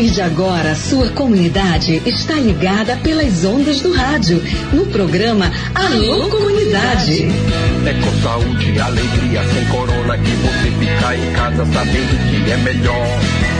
partir de agora, sua comunidade está ligada pelas ondas do rádio, no programa Alô Comunidade. É com saúde e alegria, sem corona, que você fica em casa sabendo que é melhor.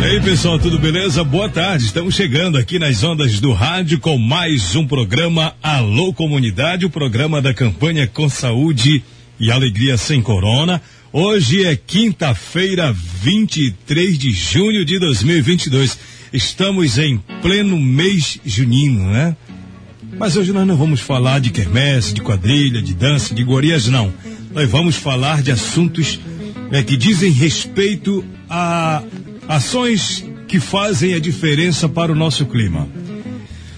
E aí, pessoal, tudo beleza? Boa tarde. Estamos chegando aqui nas ondas do rádio com mais um programa Alô Comunidade, o programa da campanha Com Saúde e Alegria Sem Corona. Hoje é quinta-feira, 23 de junho de 2022. Estamos em pleno mês junino, né? Mas hoje nós não vamos falar de quermesse, de quadrilha, de dança, de gorias, não. Nós vamos falar de assuntos né, que dizem respeito a ações que fazem a diferença para o nosso clima.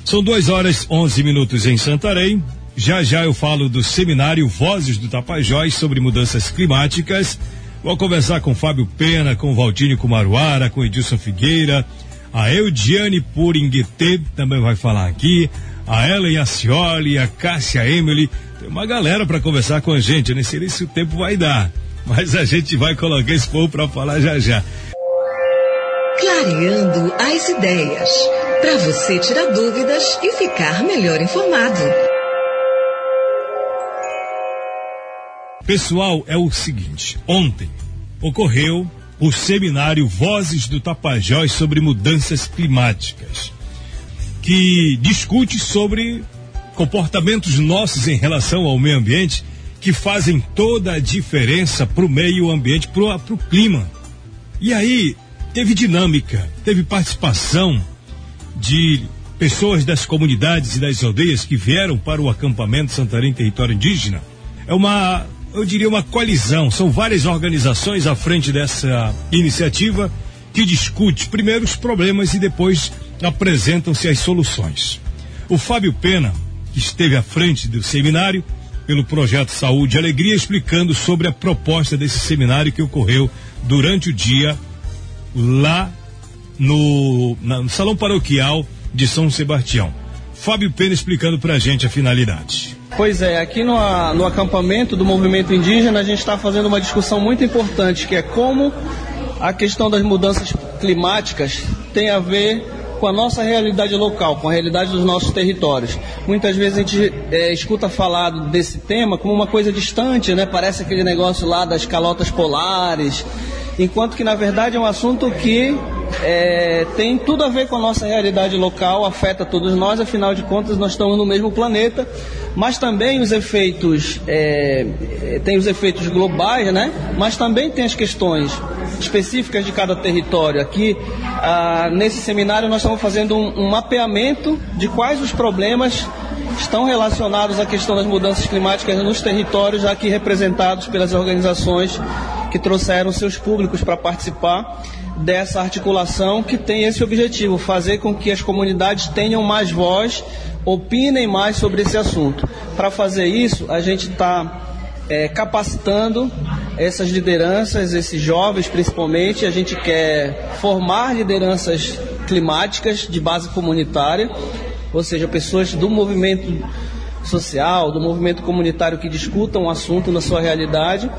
São duas horas onze minutos em Santarém. Já já eu falo do seminário Vozes do Tapajós sobre mudanças climáticas. Vou conversar com Fábio Pena, com Valdínio Kumaruara, com Edilson Figueira, a Eudiane Puringuete também vai falar aqui, a Ellen Acioli, a Cássia Emily. Tem uma galera para conversar com a gente. Eu nem sei se o tempo vai dar, mas a gente vai colocar esse povo para falar já já. Clareando as ideias. Para você tirar dúvidas e ficar melhor informado. Pessoal, é o seguinte: ontem ocorreu o seminário Vozes do Tapajós sobre mudanças climáticas, que discute sobre comportamentos nossos em relação ao meio ambiente que fazem toda a diferença para o meio ambiente, para o clima. E aí teve dinâmica, teve participação de pessoas das comunidades e das aldeias que vieram para o acampamento Santarém Território Indígena. É uma, eu diria, uma coalizão. São várias organizações à frente dessa iniciativa que discute primeiro os problemas e depois apresentam-se as soluções. O Fábio Pena, que esteve à frente do seminário, pelo projeto Saúde e Alegria, explicando sobre a proposta desse seminário que ocorreu durante o dia lá no, no Salão Paroquial de São Sebastião. Fábio Pena explicando pra gente a finalidade. Pois é, aqui no, no acampamento do movimento indígena a gente está fazendo uma discussão muito importante, que é como a questão das mudanças climáticas tem a ver com a nossa realidade local, com a realidade dos nossos territórios. Muitas vezes a gente é, escuta falar desse tema como uma coisa distante, né? Parece aquele negócio lá das calotas polares, enquanto que na verdade é um assunto que é, tem tudo a ver com a nossa realidade local, afeta todos nós, afinal de contas nós estamos no mesmo planeta, mas também os efeitos, é, tem os efeitos globais, né? Mas também tem as questões específicas de cada território. Aqui, ah, nesse seminário, nós estamos fazendo um, um mapeamento de quais os problemas estão relacionados à questão das mudanças climáticas nos territórios aqui representados pelas organizações que trouxeram seus públicos para participar dessa articulação que tem esse objetivo, fazer com que as comunidades tenham mais voz, opinem mais sobre esse assunto. Para fazer isso, a gente está é, capacitando essas lideranças, esses jovens principalmente. A gente quer formar lideranças climáticas de base comunitária, ou seja, pessoas do movimento social, do movimento comunitário que discutam o assunto na sua realidade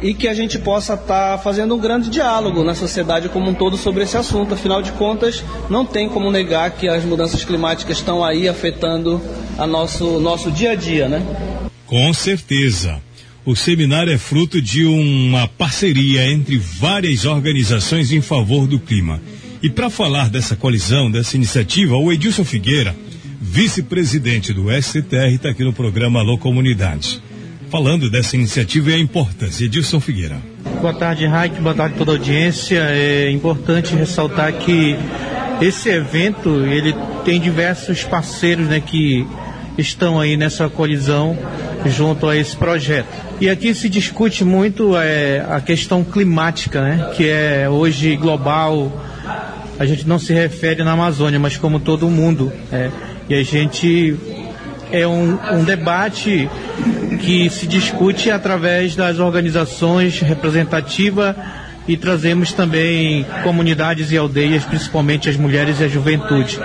e que a gente possa estar tá fazendo um grande diálogo na sociedade como um todo sobre esse assunto. Afinal de contas, não tem como negar que as mudanças climáticas estão aí afetando a nosso nosso dia a dia, né? Com certeza. O seminário é fruto de uma parceria entre várias organizações em favor do clima. E para falar dessa colisão, dessa iniciativa, o Edilson Figueira, vice-presidente do STR, está aqui no programa Alô Comunidade. Falando dessa iniciativa e a importância. Edilson Figueira. Boa tarde, Raik. Boa tarde a toda a audiência. É importante ressaltar que esse evento, ele tem diversos parceiros, né, que estão aí nessa colisão junto a esse projeto. E aqui se discute muito é, a questão climática, né, que é hoje global. A gente não se refere na Amazônia, mas como todo mundo. É, E a gente é um, um debate que se discute através das organizações representativas e trazemos também comunidades e aldeias, principalmente as mulheres e a juventude,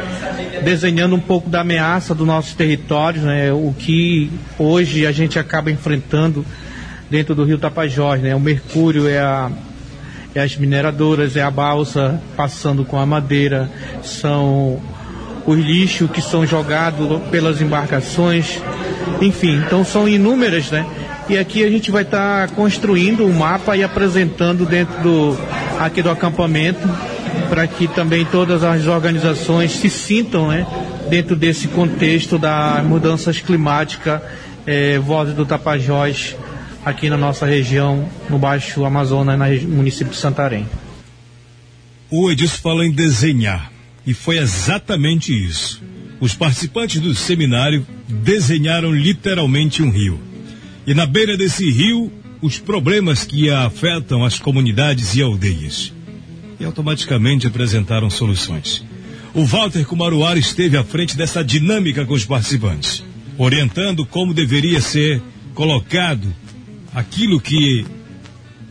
desenhando um pouco da ameaça do nosso território, né, o que hoje a gente acaba enfrentando dentro do Rio Tapajós, né, o mercúrio é a é as mineradoras, é a balsa passando com a madeira, são os lixos que são jogados pelas embarcações, enfim, então são inúmeras, né? E aqui a gente vai estar tá construindo um mapa e apresentando dentro do aqui do acampamento para que também todas as organizações se sintam, né, dentro desse contexto das mudanças climáticas, eh, Voz do Tapajós aqui na nossa região, no Baixo Amazonas, no município de Santarém. O Edilson fala em desenhar. E foi exatamente isso. Os participantes do seminário desenharam literalmente um rio. E na beira desse rio, os problemas que afetam as comunidades e aldeias. E automaticamente apresentaram soluções. O Walter Kumaruara esteve à frente dessa dinâmica com os participantes, orientando como deveria ser colocado aquilo que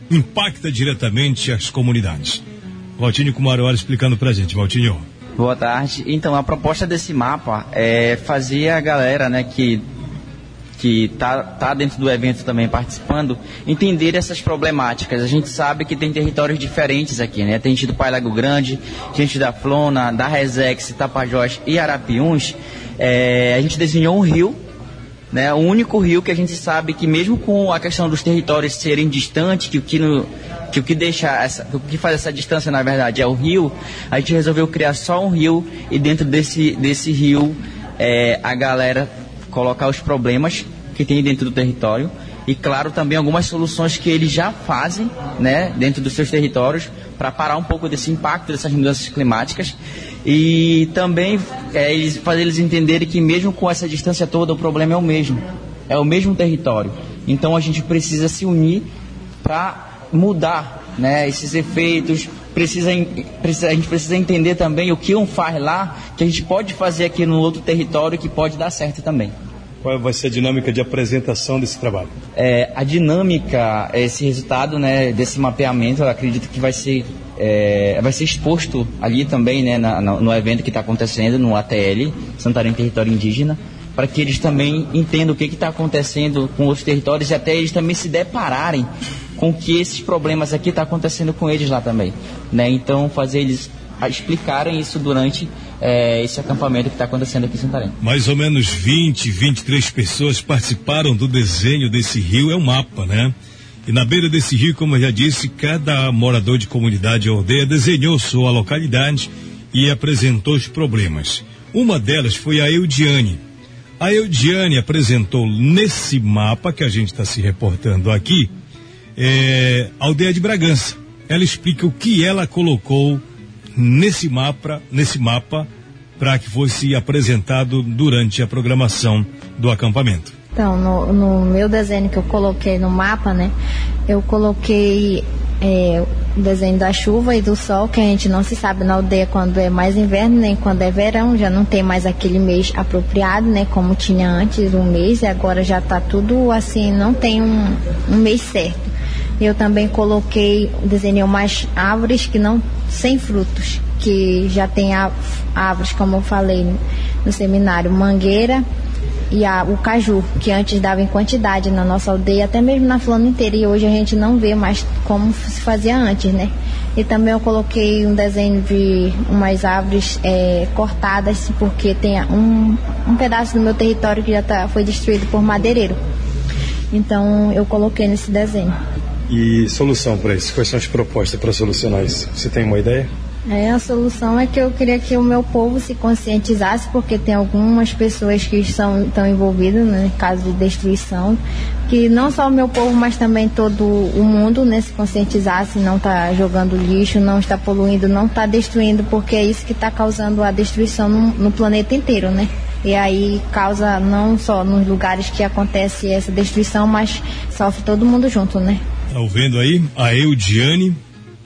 impacta diretamente as comunidades. Valtinho Kumaruara explicando pra gente, Valtinho. Boa tarde. Então, a proposta desse mapa é fazer a galera, né, que que tá, tá dentro do evento também participando, entender essas problemáticas. A gente sabe que tem territórios diferentes aqui, né? Tem gente do Pai Lago Grande, gente da Flona, da Resex, Tapajós e Arapiuns. É, a gente desenhou um rio né? O único rio que a gente sabe que mesmo com a questão dos territórios serem distantes, que o que, no, que o que deixa essa, o que faz essa distância na verdade é o rio, a gente resolveu criar só um rio e dentro desse, desse rio é, a galera colocar os problemas que tem dentro do território e claro também algumas soluções que eles já fazem, né, dentro dos seus territórios para parar um pouco desse impacto dessas mudanças climáticas e também é, eles, fazer eles entenderem que mesmo com essa distância toda o problema é o mesmo, é o mesmo território. Então a gente precisa se unir para mudar né, esses efeitos. Precisa, precisa, a gente precisa entender também o que um faz lá, que a gente pode fazer aqui no outro território que pode dar certo também. Qual vai ser a dinâmica de apresentação desse trabalho? É, a dinâmica, esse resultado né, desse mapeamento, eu acredito que vai ser, é, vai ser exposto ali também né, na, no evento que está acontecendo no ATL, Santarém Território Indígena, para que eles também entendam o que está acontecendo com os territórios e até eles também se depararem com que esses problemas aqui estão tá acontecendo com eles lá também. Né? Então, fazer eles explicarem isso durante é, esse acampamento que está acontecendo aqui em Santarém. Mais ou menos 20, 23 pessoas participaram do desenho desse rio, é um mapa, né? E na beira desse rio, como eu já disse, cada morador de comunidade ou aldeia desenhou sua localidade e apresentou os problemas. Uma delas foi a Eudiane. A Eudiane apresentou nesse mapa que a gente está se reportando aqui, é, aldeia de Bragança. Ela explica o que ela colocou nesse mapa, nesse mapa para que fosse apresentado durante a programação do acampamento. Então, no, no, meu desenho que eu coloquei no mapa, né, eu coloquei é, o desenho da chuva e do sol, que a gente não se sabe na aldeia quando é mais inverno nem quando é verão, já não tem mais aquele mês apropriado, né, como tinha antes um mês, e agora já está tudo assim, não tem um, um mês certo. Eu também coloquei, desenhei umas árvores que não, sem frutos, que já tem árvores, como eu falei no seminário, mangueira e a, o caju, que antes dava em quantidade na nossa aldeia, até mesmo na flora inteira, e hoje a gente não vê mais como se fazia antes, né? E também eu coloquei um desenho de umas árvores é, cortadas, porque tem um, um pedaço do meu território que já tá, foi destruído por madeireiro. Então eu coloquei nesse desenho. E solução para isso? Quais são as propostas para solucionar isso? Você tem uma ideia? É, a solução é que eu queria que o meu povo se conscientizasse, porque tem algumas pessoas que estão, estão envolvidas né, em caso de destruição, que não só o meu povo, mas também todo o mundo né, se conscientizasse, não está jogando lixo, não está poluindo, não está destruindo, porque é isso que está causando a destruição no, no planeta inteiro, né? E aí causa não só nos lugares que acontece essa destruição, mas sofre todo mundo junto, né? Tá ouvindo aí? A Eudiane,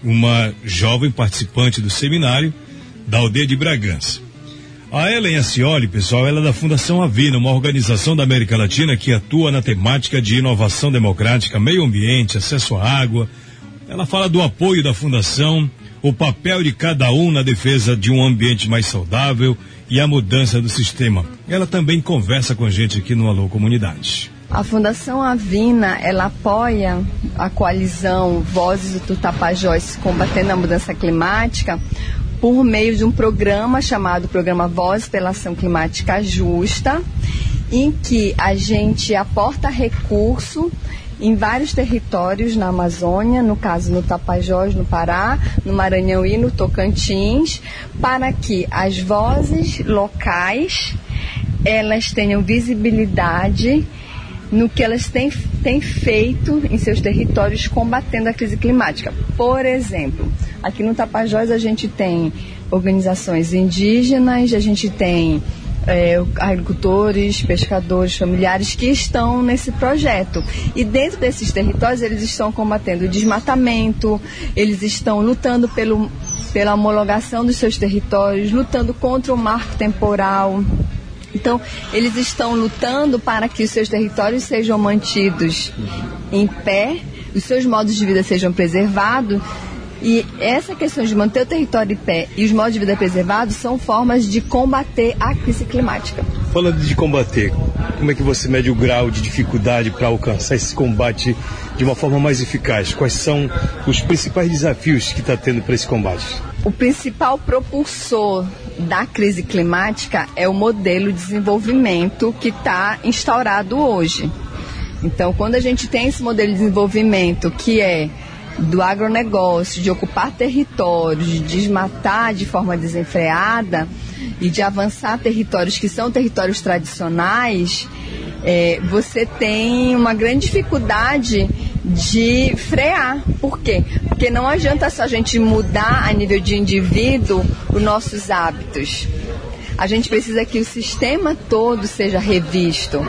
uma jovem participante do seminário da aldeia de Bragança. A Ellen Ascioli, pessoal, ela é da Fundação Avina, uma organização da América Latina que atua na temática de inovação democrática, meio ambiente, acesso à água. Ela fala do apoio da fundação, o papel de cada um na defesa de um ambiente mais saudável e a mudança do sistema. Ela também conversa com a gente aqui no Alô Comunidade. A Fundação Avina, ela apoia a coalizão Vozes do Tapajós combatendo a mudança climática por meio de um programa chamado Programa Voz pela Ação Climática Justa, em que a gente aporta recurso em vários territórios na Amazônia, no caso no Tapajós, no Pará, no Maranhão e no Tocantins, para que as vozes locais elas tenham visibilidade no que elas têm, têm feito em seus territórios combatendo a crise climática. Por exemplo, aqui no Tapajós a gente tem organizações indígenas, a gente tem é, agricultores, pescadores, familiares que estão nesse projeto. E dentro desses territórios eles estão combatendo o desmatamento, eles estão lutando pelo, pela homologação dos seus territórios, lutando contra o marco temporal. Então, eles estão lutando para que os seus territórios sejam mantidos em pé, os seus modos de vida sejam preservados. E essa questão de manter o território em pé e os modos de vida preservados são formas de combater a crise climática. Falando de combater, como é que você mede o grau de dificuldade para alcançar esse combate de uma forma mais eficaz? Quais são os principais desafios que está tendo para esse combate? O principal propulsor da crise climática é o modelo de desenvolvimento que está instaurado hoje. Então, quando a gente tem esse modelo de desenvolvimento que é do agronegócio, de ocupar territórios, de desmatar de forma desenfreada e de avançar territórios que são territórios tradicionais, é, você tem uma grande dificuldade de frear. Por quê? Porque não adianta só a gente mudar a nível de indivíduo os nossos hábitos. A gente precisa que o sistema todo seja revisto.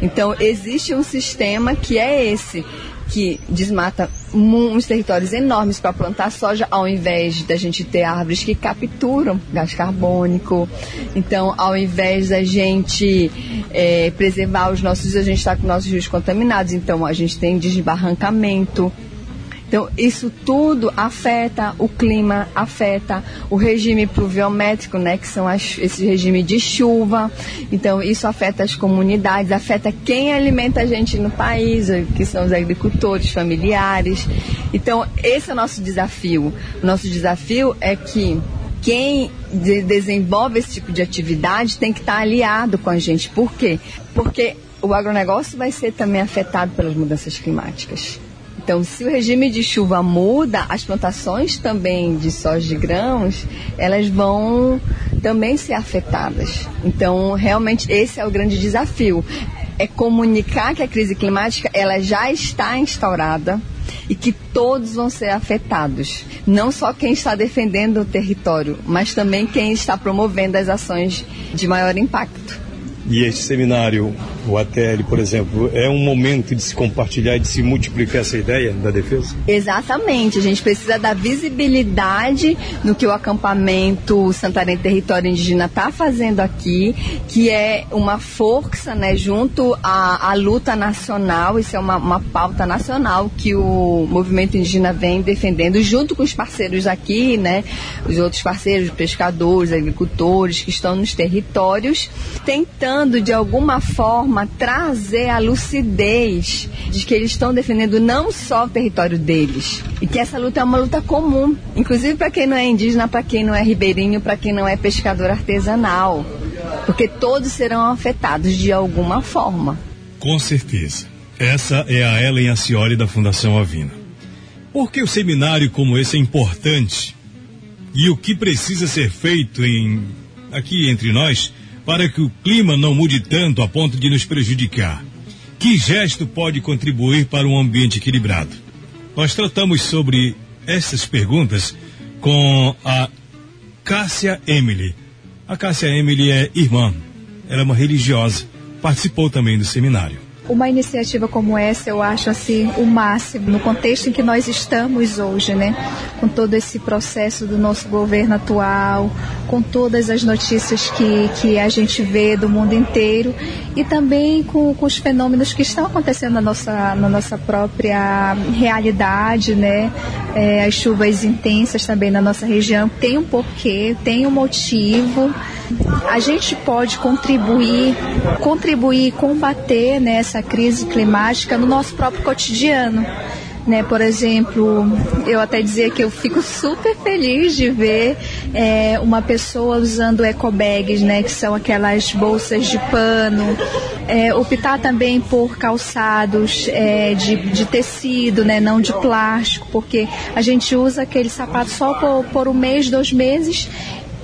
Então, existe um sistema que é esse, que desmata uns territórios enormes para plantar soja, ao invés da gente ter árvores que capturam gás carbônico. Então, ao invés da gente é, preservar os nossos, a gente está com nossos rios contaminados. Então, a gente tem desbarrancamento. Então, isso tudo afeta o clima, afeta o regime pluviométrico, né, que são as, esse regime de chuva. Então, isso afeta as comunidades, afeta quem alimenta a gente no país, que são os agricultores, familiares. Então, esse é o nosso desafio. O nosso desafio é que quem de desenvolve esse tipo de atividade tem que estar aliado com a gente. Por quê? Porque o agronegócio vai ser também afetado pelas mudanças climáticas. Então, se o regime de chuva muda, as plantações também de soja de grãos, elas vão também ser afetadas. Então, realmente, esse é o grande desafio. É comunicar que a crise climática ela já está instaurada e que todos vão ser afetados. Não só quem está defendendo o território, mas também quem está promovendo as ações de maior impacto. E este seminário, o ATL, por exemplo, é um momento de se compartilhar e de se multiplicar essa ideia da defesa? Exatamente. A gente precisa dar visibilidade no que o acampamento Santarém Território Indígena está fazendo aqui, que é uma força né, junto à, à luta nacional. Isso é uma, uma pauta nacional que o movimento indígena vem defendendo, junto com os parceiros aqui, né, os outros parceiros, pescadores, agricultores que estão nos territórios, tentando tentando de alguma forma trazer a lucidez de que eles estão defendendo não só o território deles e que essa luta é uma luta comum, inclusive para quem não é indígena, para quem não é ribeirinho, para quem não é pescador artesanal, porque todos serão afetados de alguma forma. Com certeza. Essa é a Ellen Acioli da Fundação Avina. Por que o seminário como esse é importante? E o que precisa ser feito em aqui entre nós para que o clima não mude tanto a ponto de nos prejudicar? Que gesto pode contribuir para um ambiente equilibrado? Nós tratamos sobre essas perguntas com a Cássia Emily. A Cássia Emily é irmã, ela é uma religiosa, participou também do seminário. Uma iniciativa como essa eu acho assim o máximo no contexto em que nós estamos hoje, né? Com todo esse processo do nosso governo atual, com todas as notícias que, que a gente vê do mundo inteiro e também com, com os fenômenos que estão acontecendo na nossa, na nossa própria realidade, né? É, as chuvas intensas também na nossa região tem um porquê, tem um motivo a gente pode contribuir, contribuir, combater né, essa crise climática no nosso próprio cotidiano. Né, por exemplo, eu até dizer que eu fico super feliz de ver é, uma pessoa usando ecobags, né, que são aquelas bolsas de pano, é, optar também por calçados é, de, de tecido, né, não de plástico, porque a gente usa aquele sapato só por, por um mês, dois meses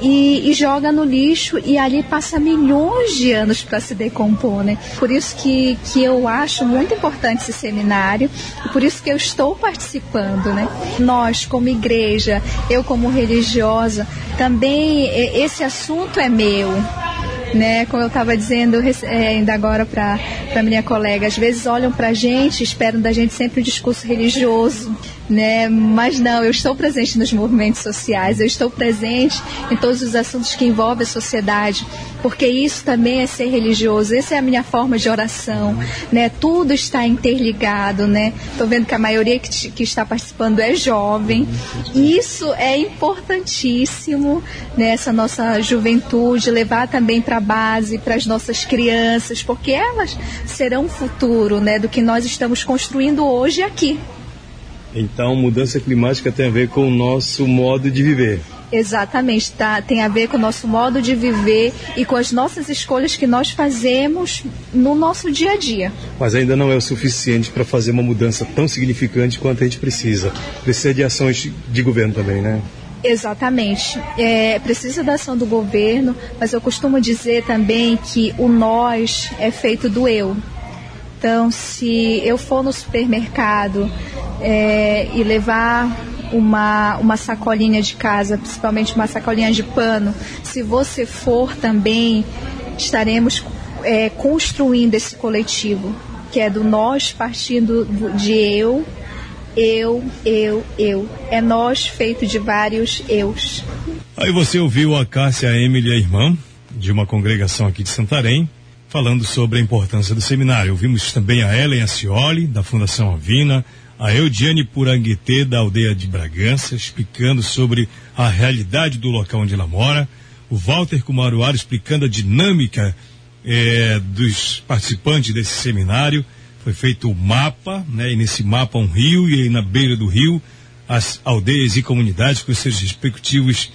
e, e, joga no lixo e ali passa milhões de anos para se decompor, né? Por isso que, que eu acho muito importante esse seminário e por isso que eu estou participando, né? Nós, como igreja, eu como religiosa, também esse assunto é meu, né? Como eu estava dizendo é, ainda agora para minha colega, às vezes olham para a gente, esperam da gente sempre um discurso religioso, né? Mas não, eu estou presente nos movimentos sociais, eu estou presente em todos os assuntos que envolvem a sociedade, porque isso também é ser religioso, essa é a minha forma de oração, né? Tudo está interligado, né? Estou vendo que a maioria que, que está participando é jovem, isso é importantíssimo nessa né? nossa juventude, levar também para a base, para as nossas crianças, porque elas serão o futuro, né? Do que nós estamos construindo hoje aqui. Então, mudança climática tem a ver com o nosso modo de viver. Exatamente, tá, tem a ver com o nosso modo de viver e com as nossas escolhas que nós fazemos no nosso dia a dia. Mas ainda não é o suficiente para fazer uma mudança tão significante quanto a gente precisa. Precisa de ações de governo também, né? Exatamente. É, precisa da ação do governo, mas eu costumo dizer também que o nós é feito do eu. Então, se eu for no supermercado é, e levar uma, uma sacolinha de casa, principalmente uma sacolinha de pano, se você for também, estaremos é, construindo esse coletivo, que é do nós partindo de eu, eu, eu, eu. É nós feito de vários eus. Aí você ouviu a Cássia Emily, a irmã de uma congregação aqui de Santarém, falando sobre a importância do seminário. Ouvimos também a Ellen Acioli, da Fundação Avina, a Eudiane Puranguete, da aldeia de Bragança, explicando sobre a realidade do local onde ela mora, o Walter Kumaruara explicando a dinâmica eh, dos participantes desse seminário. Foi feito o mapa, né, e nesse mapa um rio, e aí na beira do rio, as aldeias e comunidades com seus respectivos,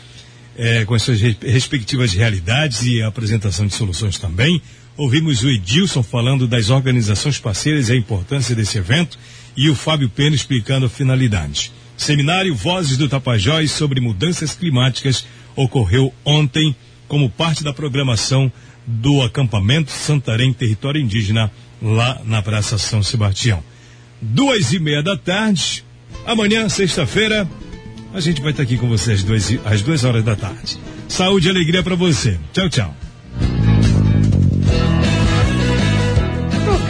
eh, com as suas respectivas realidades e a apresentação de soluções também. Ouvimos o Edilson falando das organizações parceiras e a importância desse evento e o Fábio Pena explicando a finalidade. Seminário Vozes do Tapajós sobre mudanças climáticas ocorreu ontem como parte da programação do acampamento Santarém Território Indígena lá na Praça São Sebastião. Duas e meia da tarde, amanhã, sexta-feira, a gente vai estar aqui com vocês duas, às duas horas da tarde. Saúde e alegria para você. Tchau, tchau.